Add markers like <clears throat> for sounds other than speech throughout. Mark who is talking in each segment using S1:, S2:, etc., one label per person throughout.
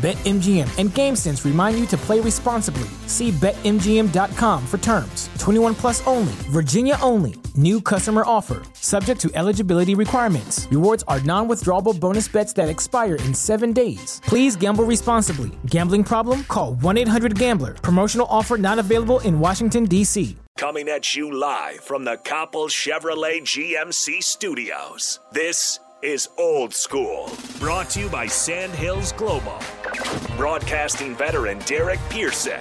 S1: BetMGM and GameSense remind you to play responsibly. See BetMGM.com for terms. 21 plus only, Virginia only. New customer offer, subject to eligibility requirements. Rewards are non withdrawable bonus bets that expire in seven days. Please gamble responsibly. Gambling problem? Call 1 800 Gambler. Promotional offer not available in Washington, D.C.
S2: Coming at you live from the Copple Chevrolet GMC studios. This is Old School, brought to you by Sandhills Global. Broadcasting veteran Derek Pearson.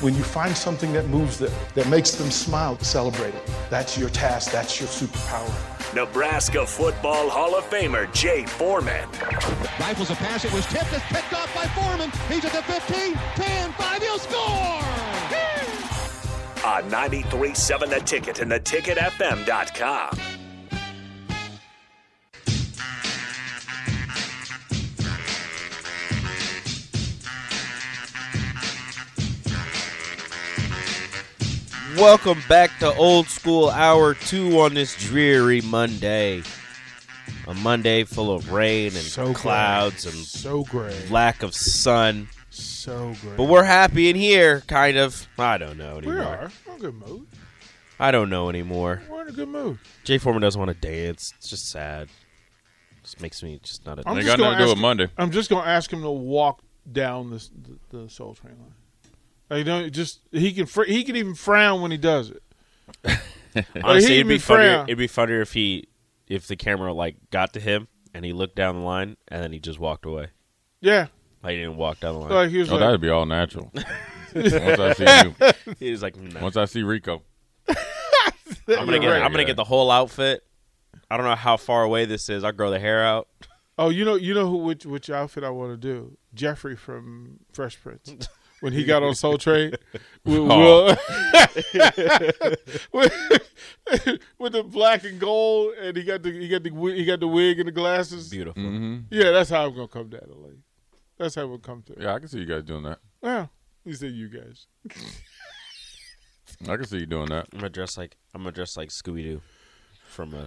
S3: When you find something that moves them, that makes them smile, celebrate it. That's your task, that's your superpower.
S2: Nebraska Football Hall of Famer Jay Foreman.
S4: Rifles a pass, it was tipped, it's picked off by Foreman. He's at the 15, 10, 5, he'll score!
S2: On 93.7 The Ticket and theticketfm.com.
S5: Welcome back to Old School Hour 2 on this dreary Monday. A Monday full of rain and
S6: So
S5: clouds and
S6: So gray.
S5: lack of sun.
S6: So great.
S5: But we're happy in here, kind of. I don't know
S6: we
S5: anymore.
S6: are. We're in a good mood.
S5: I don't know anymore.
S6: We're in a good mood.
S5: Jay Foreman doesn't want to dance. It's just sad. Just makes me just not a.
S6: I'm
S7: They
S6: just
S7: got
S6: gonna
S7: nothing to do
S6: ask
S7: with Monday.
S6: I'm just going to ask him to walk down this, the, the Soul Train line. Like, don't just he can fr- he can even frown when he does it. <laughs>
S5: Honestly,
S6: he
S5: it'd be funnier. It'd be funnier if he, if the camera like got to him and he looked down the line and then he just walked away.
S6: Yeah,
S5: Like he didn't walk down the line.
S6: like he was
S7: Oh,
S6: like,
S7: that'd be all natural. <laughs> once I see <laughs> you,
S5: he was like, no.
S7: once I see Rico,
S5: I'm gonna get.
S6: Right.
S5: I'm gonna get the whole outfit. I don't know how far away this is. I'll grow the hair out.
S6: oh, you know, you know who which which outfit I want to do? Jeffrey from Fresh Prince. When he got on Soul Train, <laughs> with,
S7: Oh.
S6: with, <laughs> with the black and gold, and he got the he got the he got the wig and the glasses.
S5: Beautiful.
S7: hmm
S6: Yeah, that's how I'm gonna come down to LA. That's how we'll come to.
S7: yeah, I can see you guys doing that.
S6: Yeah, he said you guys. <laughs>
S7: I can see you doing that.
S5: I'm gonna dress like. I'm gonna dress like Scooby Doo from uh,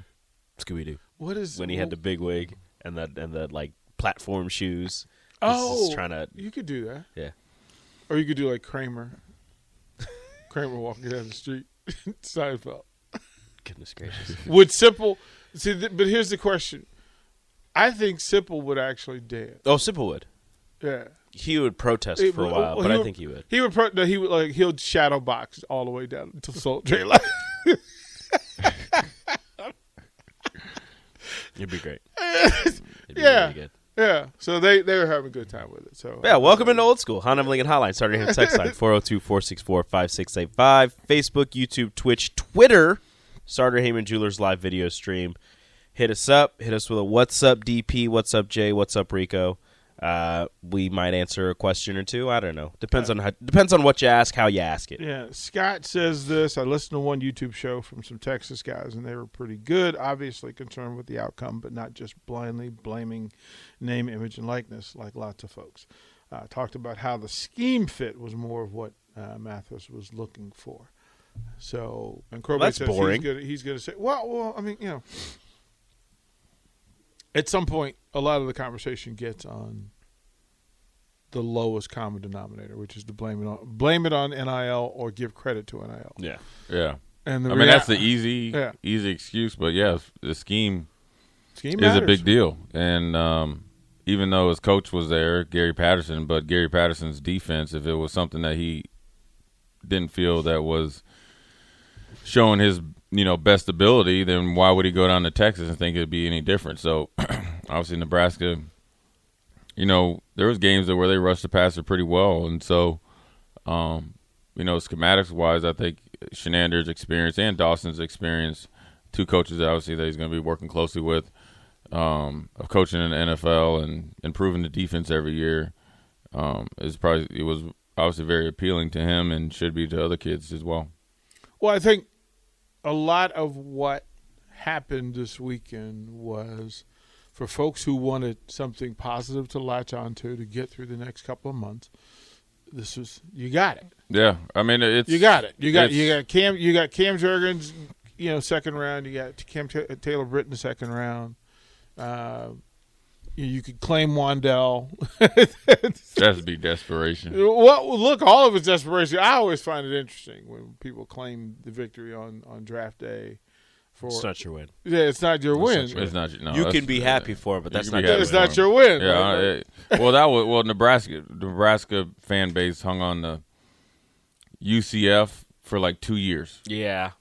S5: Scooby Doo
S6: What is
S5: when he had the big wig and the and the like platform shoes.
S6: Oh,
S5: Just trying to.
S6: you could do that,
S5: Yeah.
S6: Or you could do like Kramer. Kramer walking down the street, <laughs> Seinfeld.
S5: Goodness gracious. <laughs>
S6: Would Simple see? Th- but here's the question: I think Simple would actually dance.
S5: Oh, Simple would.
S6: Yeah,
S5: He would protest
S6: It-
S5: for a
S6: well,
S5: while,
S6: well,
S5: but
S6: he
S5: I
S6: would-
S5: think he would.
S6: he would. Pro- no, he would like he'll shadow box all the way down to Soul Train line. <laughs>
S5: It'd be great. It'd be
S6: Yeah.
S5: really good.
S6: Yeah, so they they were having a good time with it. So
S5: Yeah, welcome into old school. Honda Lincoln Hotline. Starting here text line <laughs> 402 464 5685. Facebook, YouTube, Twitch, Twitter. Starter Heyman Jewelers live video stream. Hit us up. Hit us with a what's up DP, what's up Jay, what's up Rico. Uh, we might answer a question or two. I don't know. Depends on how, depends on what you ask, how you ask it.
S6: Yeah, Scott says this. I listened to one YouTube show from some Texas guys, and they were pretty good. Obviously concerned with the outcome, but not just blindly blaming name, image, and likeness like lots of folks. Uh, talked about how the scheme fit was more of what uh, Mathis was looking for. So, and Corbett
S5: That's
S6: says
S5: boring.
S6: he's going to say, well, well, I mean, you know, at some point, a lot of the conversation gets on the lowest common denominator, which is to blame it on blame it on NIL or give credit to NIL.
S5: Yeah.
S7: Yeah,
S6: And the
S7: I mean that's the easy,
S6: Yeah.
S7: easy excuse. But yeah, the scheme
S6: scheme
S7: is a big deal. And um, even though his coach was there, Gary Patterson, but Gary Patterson's defense, if it was something that he didn't feel that was showing his you know best ability, then why would he go down to Texas and think it'd be any different? So <clears throat> obviously Nebraska, you know, there was games that where they rushed the passer pretty well, and so um, you know schematics wise, I think Chinander's experience and Dawson's experience, two coaches obviously that he's going to be working closely with, um, of coaching in the NFL and improving the defense every year, um, is probably it was obviously very appealing to him and should be to other kids as well.
S6: Well, I think a lot of what happened this weekend was for folks who wanted something positive to latch onto to get through the next couple of months. This was you got it.
S7: Yeah, I mean it's
S6: You got it. You got you got Cam. You got Cam Jurgens. You know, second round. You got Cam Ta- Taylor Britton second round. Uh, you, you could claim Wan'Dale.
S7: has <laughs> to be desperation.
S6: well, look, all of it's desperation. I always find it interesting when people claim the victory on, on draft day. For
S5: It's not your win.
S6: yeah, it's not your win.
S7: It's not no.
S5: you can be happy for it, but that's not your
S6: It's
S5: win.
S6: not your win.
S7: Yeah,
S6: right?
S7: it- well, that was well. Nebraska, Nebraska fan base hung on the UCF for like two years.
S5: Yeah.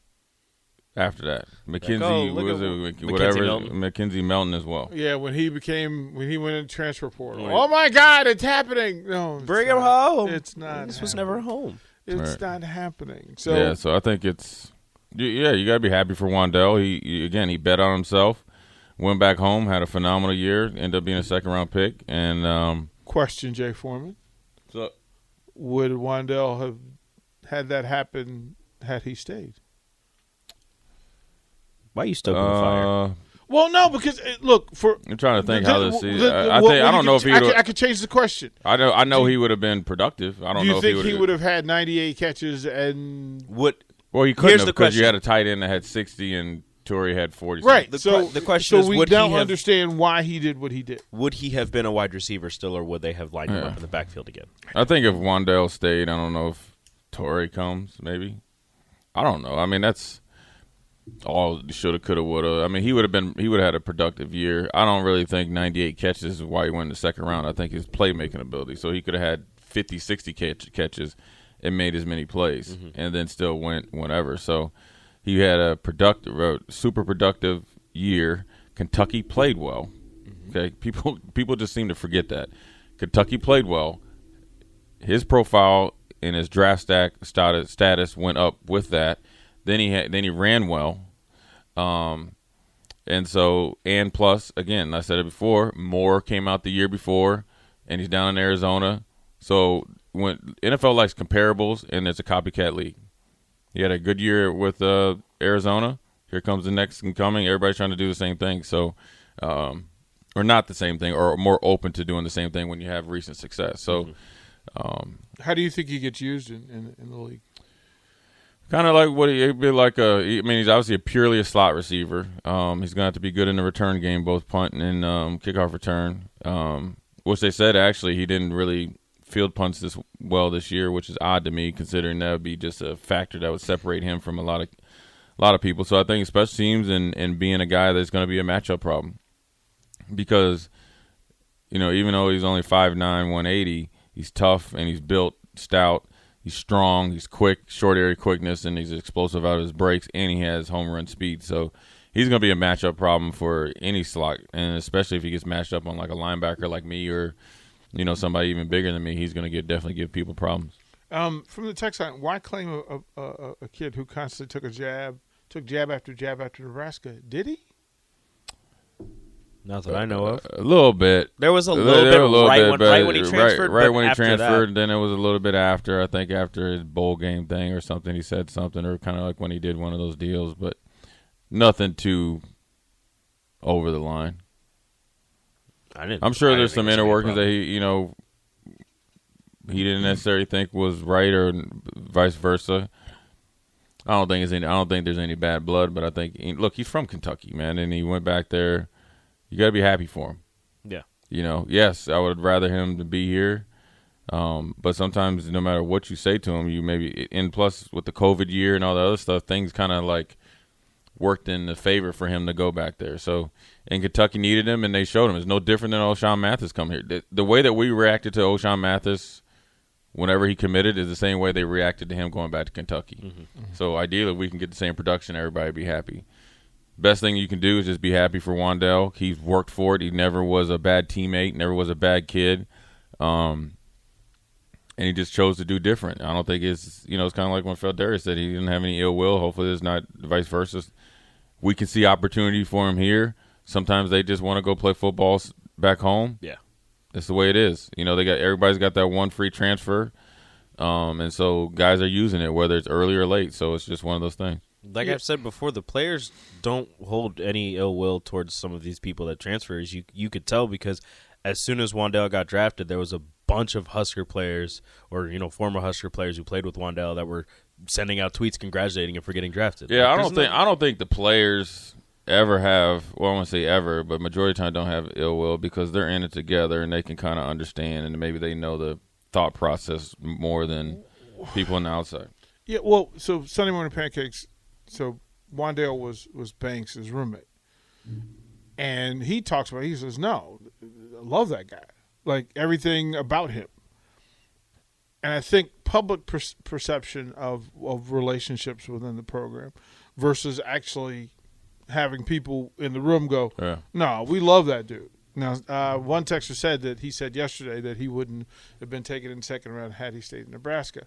S7: After that, McKenzie
S5: oh,
S7: was
S5: at
S7: it,
S5: Mackenzie
S7: whatever
S5: Milton.
S7: Mackenzie Milton as well.
S6: yeah, when he became when he went in transfer portal.
S5: Right.
S6: Oh my God, it's happening! No, it's
S5: Bring him home.
S6: It's not.
S5: This was never home.
S6: It's
S7: Right.
S6: not happening. So
S7: yeah, so I think it's yeah, you got to be happy for Wan'Dale. He, he again, he bet on himself, went back home, had a phenomenal year, ended up being a second round pick, and um,
S6: question, Jay Foreman:
S7: so
S6: Would Wan'Dale have had that happen had he stayed?
S5: Why are you stoking the fire?
S7: uh,
S6: Well, no, because uh, look for.
S7: I'm trying to think
S6: the-
S7: how this.
S6: the-
S7: is.
S6: the-
S7: I, I,
S6: what-
S7: think, I don't know
S6: could-
S7: if he
S6: I
S7: would.
S6: could, I could change the question.
S7: I know. I know
S6: Do
S7: he would have been productive. I don't
S6: Do
S7: know
S6: you
S7: if
S6: think
S7: he
S6: he
S7: would.
S6: would have had 98 catches and
S5: Would
S7: Well, he couldn't have because you had a tight end that had 60 and Toure had 40.
S6: right?
S5: The
S6: so
S5: the question
S6: so
S5: is,
S6: we
S5: would he
S6: don't
S5: have-
S6: understand why he did what he did.
S5: would he have been a wide receiver still, or would they have lined him up in the backfield again?
S7: I think if Wan'Dale stayed, I don't know if Toure comes. Maybe. I don't know. I mean, that's all shoulda, coulda, woulda. I mean, he would have been. He would have had a productive year. I don't really think 98 catches is why he went in the second round. I think his playmaking ability. So he could have had 50, 60 catch, catches and made as many plays, mm-hmm. and then still went whatever. So he had a productive, a super productive year. Kentucky played well. Mm-hmm. Okay, people people just seem to forget that Kentucky played well. His profile and his draft stack status went up with that. Then he had, then he ran well, um, and so and plus again, I said it before. Moore came out the year before, and he's down in Arizona. So when NFL likes comparables, and it's a copycat league. He had a good year with uh, Arizona. Here comes the next and coming. Everybody's trying to do the same thing. So, um, or not the same thing, or more open to doing the same thing when you have recent success. So, um,
S6: How do you think he gets used in, in, in the league?
S7: Kind of like what he, he'd be like a. I mean, he's obviously a purely a slot receiver. Um, he's going to have to be good in the return game, both punt and um, kickoff return. Um, which they said actually he didn't really field punts this well this year, which is odd to me considering that would be just a factor that would separate him from a lot of a lot of people. So I think special teams and and being a guy that's going to be a matchup problem because you know even though he's only 5'9", 180, he's tough and he's built stout. He's strong. He's quick, short area quickness, and he's explosive out of his breaks, and he has home run speed. So he's going to be a matchup problem for any slot, and especially if he gets matched up on like a linebacker like me or you know somebody even bigger than me, he's going to get definitely give people problems.
S6: Um, from the text line, why claim a, a, a, a kid who constantly took a jab, took jab after jab after Nebraska? Did he?
S5: Not that uh, I know of.
S7: A little bit.
S5: There was a little
S7: there
S5: bit
S7: a little
S5: right
S7: bit,
S5: when right when he transferred.
S7: Right,
S5: but
S7: when he transferred,
S5: that,
S7: then it was a little bit after. I think after his bowl game thing or something, he said something, or kind of like when he did one of those deals, but nothing too over the line.
S5: I didn't.
S7: I'm sure
S5: I
S7: there's
S5: didn't
S7: some inner workings that he, you know, he didn't necessarily think was right, or vice versa. I don't think it's any. I don't think there's any bad blood, but I think look, he's from Kentucky, man, and he went back there. You got to be happy for him.
S5: Yeah.
S7: You know, yes, I would rather him to be here. Um, but sometimes, no matter what you say to him, you maybe and plus with the COVID year and all the other stuff, things kind of like worked in the favor for him to go back there. So, and Kentucky needed him, and they showed him. It's no different than Ochaun Mathis come here. The, the way that we reacted to Ochaun Mathis whenever he committed is the same way they reacted to him going back to Kentucky. So ideally, we can get the same production. Everybody be happy. Best thing you can do is just be happy for Wan'Dale. He's worked for it. He never was a bad teammate. Never was a bad kid. Um, and he just chose to do different. I don't think it's you know it's kind of like when Feldarius said he didn't have any ill will. Hopefully, there's not vice versa. We can see opportunity for him here. Sometimes they just want to go play football back home.
S5: Yeah.
S7: That's the way it is. You know, they got everybody's got that one free transfer, um, and so guys are using it whether it's early or late. So it's just one of those things.
S5: Like I've said before, the players don't hold any ill will towards some of these people that transfers. You you could tell because as soon as Wan'Dale got drafted, there was a bunch of Husker players or you know former Husker players who played with Wan'Dale that were sending out tweets congratulating him for getting drafted.
S7: Yeah,
S5: Like,
S7: I don't
S5: no-
S7: think I don't think the players ever have. Well, I want to say ever, but majority of the time don't have ill will because they're in it together and they can kind of understand and maybe they know the thought process more than people on the outside.
S6: Yeah, well, so Sunday morning pancakes. So Wan'Dale was was Banks' roommate, and he talks about. He says, "No, I love that guy. Like everything about him." And I think public per- perception of of relationships within the program versus actually having people in the room go,
S7: Yeah.
S6: "No, we love that dude." Now, uh, one texter said that he said yesterday that he wouldn't have been taken in second round had he stayed in Nebraska.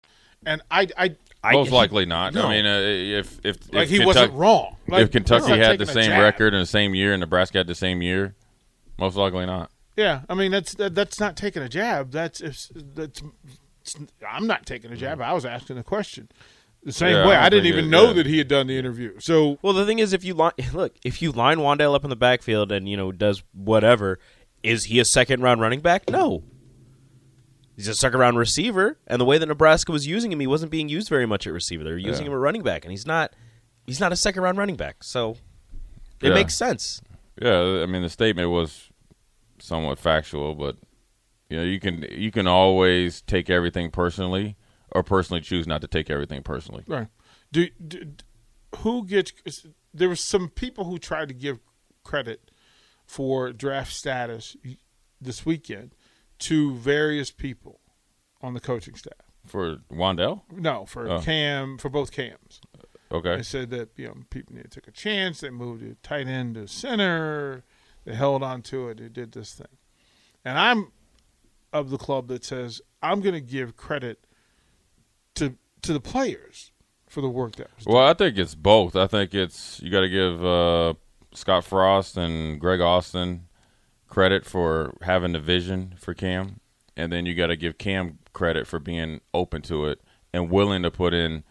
S6: And I, I,
S5: I-
S7: Most likely not.
S6: No.
S7: I mean, uh, if if
S6: like
S7: if
S6: he
S7: Kentucky-
S6: wasn't wrong. Like,
S7: if Kentucky had the same record in the same year and Nebraska had the same year, most likely not.
S6: Yeah, I mean that's that, that's not taking a jab. That's if that's. it's- I'm not taking a jab. I was asking a question. The same
S7: Yeah,
S6: way,
S7: I
S6: I, didn't even
S7: it-
S6: know
S7: yeah.
S6: that he had done the interview. So
S5: Well, the thing is, if you line, <laughs> look, if you line Wan'Dale up in the backfield and you know does whatever, is he a second round running back? No. He's a second round receiver, and the way that Nebraska was using him, he wasn't being used very much at receiver. They were using
S7: Yeah.
S5: him at running back, and he's not. He's not a second round running back, so it
S7: Yeah.
S5: makes sense.
S7: Yeah, I mean the statement was somewhat factual, but you know you can you can always take everything personally, or personally choose not to take everything personally.
S6: right, do, do who gets? There were some people who tried to give credit for draft status this weekend to various people on the coaching staff.
S7: For Wan'Dale,
S6: No, for
S7: Oh.
S6: Cam, for both Cams.
S7: okay,
S6: They said that you know people need to take a chance. They moved it tight end to center. They held on to it. They did this thing, and I'm of the club that says I'm going to give credit to to the players for the work that was done.
S7: Well, I think it's both. I think it's you got to give uh, Scott Frost and Greg Austin credit for having the vision for Cam, and then you got to give Cam credit for being open to it and willing to put in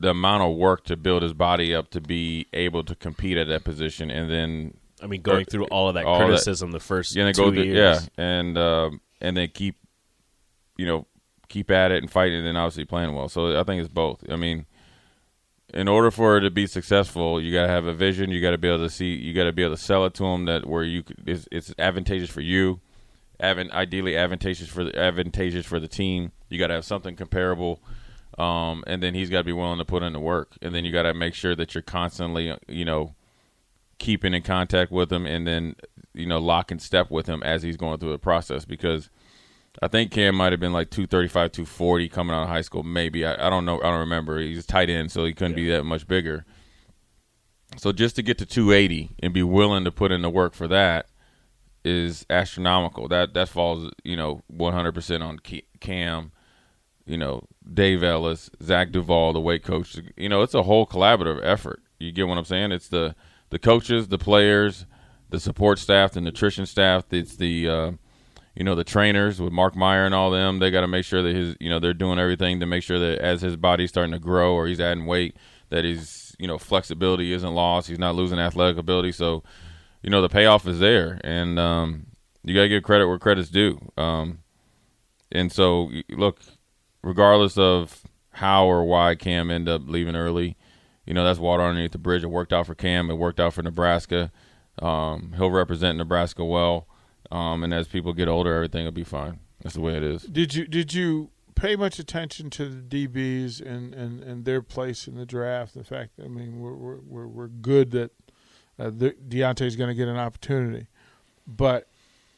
S7: the amount of work to build his body up to be able to compete at that position, and then
S5: I mean, going
S7: Or-
S5: through all of that
S7: all that-
S5: criticism the first
S7: yeah,
S5: two
S7: through,
S5: years.
S7: yeah, and um, and then keep, you know, keep at it and fighting, and then obviously playing well. So I think it's both. I mean, in order for it to be successful, you got to have a vision. You got to be able to see. You got to be able to sell it to them that where you it's, it's advantageous for you, advan- ideally advantageous for the advantageous for the team. You got to have something comparable. Um, and then he's got to be willing to put in the work, and then you got to make sure that you're constantly, you know, keeping in contact with him and then you know lock in step with him as he's going through the process because I think Cam might have been like 235 240 coming out of high school maybe. I, I don't know I don't remember. He's tight end so he couldn't be that much bigger. So just to get to 280 and be willing to put in the work for that is astronomical. That that falls you know 100% on Cam you know Dave Ellis Zach Duval the weight coach you know it's a whole collaborative effort. You get what I'm saying? It's the the coaches, the players, the support staff, the nutrition staff. It's the uh, you know the trainers with Mark Meyer and all them. They got to make sure that his you know they're doing everything to make sure that as his body's starting to grow or he's adding weight, that his you know flexibility isn't lost. He's not losing athletic ability. So you know the payoff is there, and um, you got to give credit where credit's due. Um, and so look, regardless of how or why Cam end up leaving early, you know that's water underneath the bridge. It worked out for Cam. It worked out for Nebraska. Um, he'll represent Nebraska well, um, and as people get older, everything will be fine. That's the way it is.
S6: Did you did you pay much attention to the DBs and, and, and their place in the draft? The fact, that, I mean, we're we're we're, we're good that uh, Deontai's going to get an opportunity, but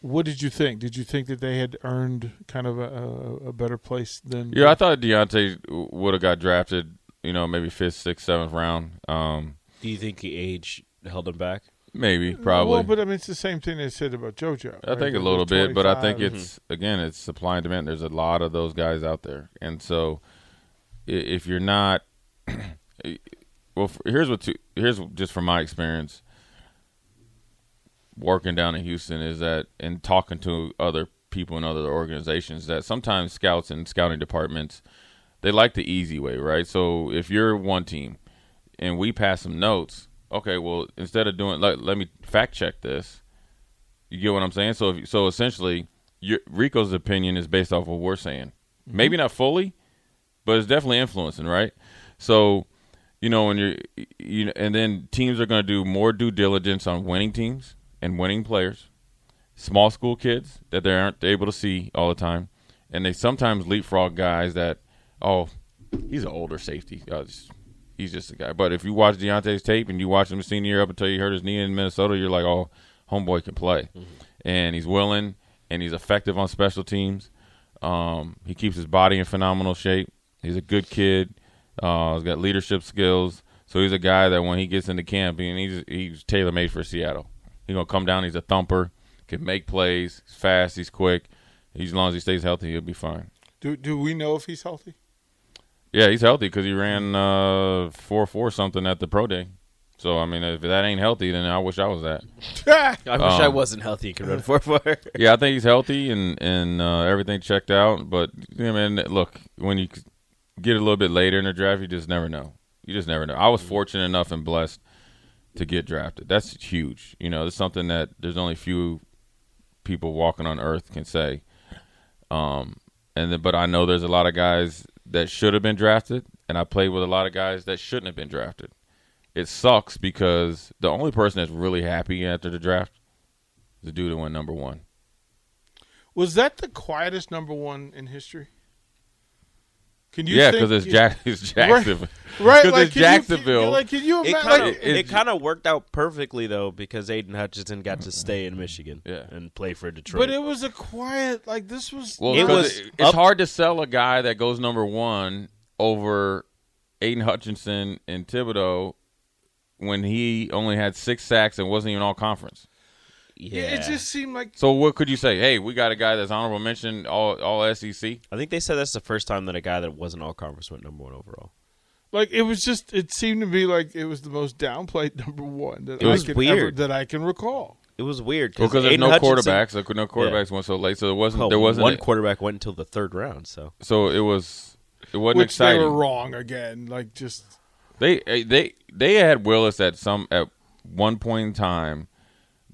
S6: what did you think? Did you think that they had earned kind of a, a better place than?
S7: Yeah, I thought Deontay would have got drafted. You know, maybe fifth, sixth, seventh round. Um,
S5: Do you think the age held him back?
S7: Maybe, probably.
S6: Well, but I mean, it's the same thing they said about JoJo.
S7: I
S6: right?
S7: think a little bit, but I think
S6: 25.
S7: it's again, it's supply and demand. There's a lot of those guys out there, and so if you're not, <clears throat> well, here's what to, here's just from my experience working down in Houston is that and talking to other people in other organizations that sometimes scouts and scouting departments they like the easy way, right? So if you're one team and we pass some notes, okay, well instead of doing let, let me fact check this. You get what I'm saying? So if, so essentially your, Rico's opinion is based off what we're saying. Maybe not fully, but it's definitely influencing, right? So, you know, when you're, you and then teams are going to do more due diligence on winning teams and winning players, small school kids that they aren't able to see all the time, and they sometimes leapfrog guys that, oh, he's an older safety, uh, just- he's just a guy. But if you watch Deontai's tape and you watch him a senior year up until you hurt his knee in Minnesota, you're like, oh, homeboy can play, and he's willing and he's effective on special teams. Um, he keeps his body in phenomenal shape. He's a good kid. Uh, he's got leadership skills. So he's a guy that when he gets into camp, and he's he's tailor made for Seattle. He's gonna come down. He's a thumper. Can make plays. He's fast. He's quick. He's, as long as he stays healthy, he'll be fine.
S6: Do do we know if he's healthy?
S7: Yeah, he's healthy because he ran uh, four four something at the pro day. So I mean, if that ain't healthy, then I wish I was that. <laughs>
S5: I wish I
S7: Um,
S5: wasn't healthy and could run four four. <laughs>
S7: yeah, I think he's healthy and and uh, everything checked out. But I mean, look, when you get a little bit later in the draft, you just never know. You just never know. I was fortunate enough and blessed to get drafted. That's huge. You know, it's something that there's only few people walking on earth can say. Um, and then, but I know there's a lot of guys that should have been drafted, and I played with a lot of guys that shouldn't have been drafted. It sucks because the only person that's really happy after the draft is the dude that went number one.
S6: Was that the quietest number one in history? Can you?
S7: yeah, because it's Jack, <laughs> it's <laughs>
S6: Right.
S7: Jacksonville.
S6: Right,
S7: because
S6: like,
S7: it's
S6: can you- can-
S7: Jacksonville.
S6: like, can you
S5: It
S6: imagine?
S5: kind
S6: like,
S5: of it kind of worked out perfectly though because Aidan Hutchinson got to stay in Michigan
S7: Yeah.
S5: and play for Detroit.
S6: but it was a quiet. Like this was.
S7: well,
S5: it
S7: 'cause
S5: was
S7: it- it's
S5: up-
S7: hard to sell a guy that goes number one over Aidan Hutchinson and Thibodeaux when he only had six sacks and wasn't even all conference.
S5: Yeah,
S6: yeah, it just seemed like
S7: So what could you say? Hey, we got a guy that's honorable mention, all all SEC.
S5: I think they said that's the first time that a guy that wasn't all conference went number one overall.
S6: like it was just. It seemed to me like it was the most downplayed <laughs> number one that
S5: It was
S6: I can
S5: weird.
S6: ever, that I can recall.
S5: It was weird
S7: Well, because there's
S5: Aidan
S7: no
S5: Hutchinson-
S7: quarterbacks. Like, no quarterbacks went so late, so there wasn't.
S5: Well,
S7: there wasn't.
S5: one
S7: a-
S5: quarterback went until the third round. So
S7: so it was. It wasn't
S6: Which
S7: exciting.
S6: they were wrong again. Like just.
S7: They eh, they they had Willis at some at one point in time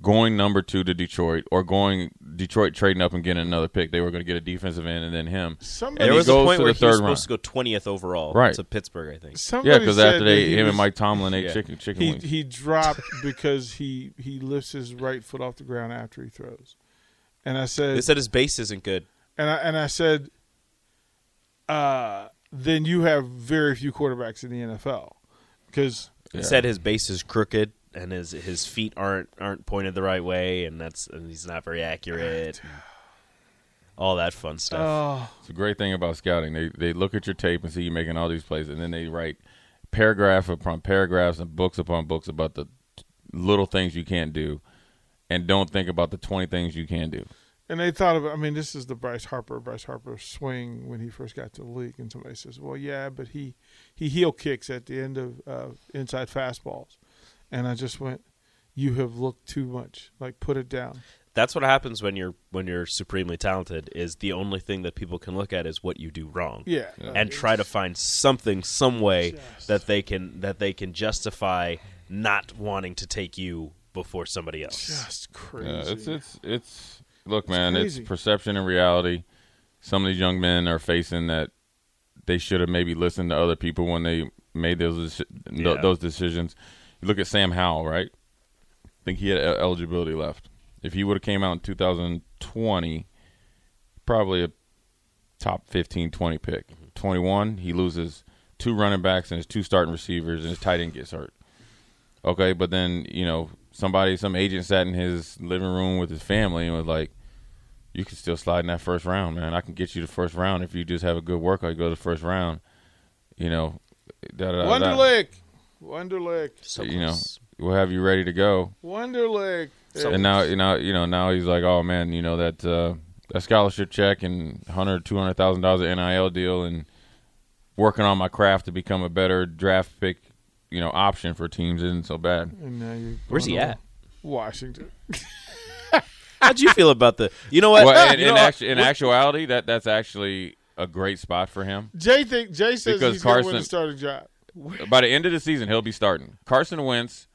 S7: going number two to Detroit or going Detroit trading up and getting another pick. They were going to get a defensive end and then him.
S6: Somebody,
S7: And
S5: there was a point where
S7: the
S5: he was
S7: third
S5: supposed
S7: round.
S5: to go twentieth overall
S7: Right.
S5: to Pittsburgh. I think.
S6: somebody
S7: Yeah, because after they
S6: he
S7: him
S6: was-
S7: and Mike Tomlin ate
S5: Yeah.
S7: chicken chicken
S6: he
S7: wings.
S6: he dropped <laughs> because he he lifts his right foot off the ground after he throws, and I said
S5: They said his base isn't good.
S6: and I and I said, uh, then you have very few quarterbacks in the NFL because
S5: He said his base is crooked and his his feet aren't aren't pointed the right way, and that's and he's not very accurate. all that fun stuff.
S6: oh
S7: It's a great thing about scouting. They they look at your tape and see you making all these plays, and then they write paragraph upon paragraphs and books upon books about the t- little things you can't do, and don't think about the twenty things you can do.
S6: and they thought of I mean this is the Bryce Harper Bryce Harper swing when he first got to the league and somebody says well yeah but he he heel kicks at the end of uh, inside fastballs, and I just went you have looked too much like put it down
S5: That's what happens when you're when you're supremely talented. Is the only thing that people can look at is what you do wrong.
S6: Yeah.
S5: and try to find something, some way that they can that they can justify not wanting to take you before somebody else.
S6: Just crazy.
S7: Yeah, it's it's it's look, man, it's perception and reality. Some of these young men are facing that they should have maybe listened to other people when they made those deci- th- those decisions. Look at Sam Howell, right? I think he had eligibility left. If he would have came out in 2020, probably a top 15, 20 pick. Mm-hmm. 21, he loses two running backs and his two starting receivers, and his tight end gets hurt. Okay, but then you know somebody, some agent sat in his living room with his family and was like, "You can still slide in that first round, man. I can get you the first round if you just have a good workout. You go to the first round, you know." Da, da, da, da.
S6: Wonderlic. Wonderlic.
S5: So
S7: you know, we'll have you ready to go.
S6: Wonderlic.
S7: and now, you know, you know, now he's like, "Oh man, you know that uh, that scholarship check and hundred, two hundred thousand dollars NIL deal, and working on my craft to become a better draft pick, you know, option for teams isn't so bad."
S6: And now you're
S5: Where's he at?
S6: Washington. <laughs>
S5: How'd you feel about the? You know what?
S7: well, in, <laughs> in,
S5: know
S7: actu- in actuality, that that's actually a great spot for him.
S6: Jay think Jay says
S7: Because
S6: he's going to win
S7: Carson-
S6: the starting job. <laughs>
S7: By the end of the season, he'll be starting. Carson Wentz,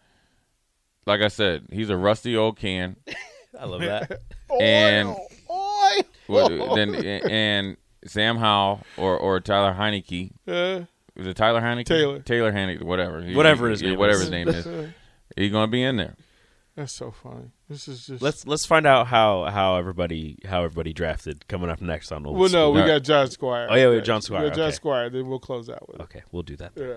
S7: like I said, he's a rusty old can, <laughs>
S5: I love that. <laughs>
S7: and
S6: Oil.
S7: well, then and Sam Howell or or Tyler Heinicke.
S6: Uh,
S7: Was it Tyler Heinicke?
S6: Taylor.
S7: Taylor Heinicke, whatever. He-
S5: Whatever
S7: he-
S5: his
S7: yeah,
S5: name
S7: whatever
S5: is.
S7: his name is. He's going to be in there.
S6: that's so funny. This is just.
S5: Let's let's find out how how everybody how everybody drafted coming up next on Old
S6: Well, no,
S5: School.
S6: we
S7: No.
S6: got John Squire.
S5: Oh, yeah, we have John Squire,
S6: We got John
S5: okay.
S6: Squire. Then we'll close out with.
S5: Okay, we'll do that.
S6: Yeah.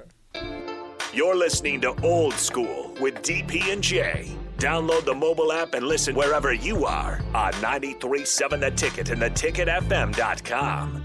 S2: You're listening to Old School with DP and J. Download the mobile app and listen wherever you are on 937 The Ticket and theticketfm.com.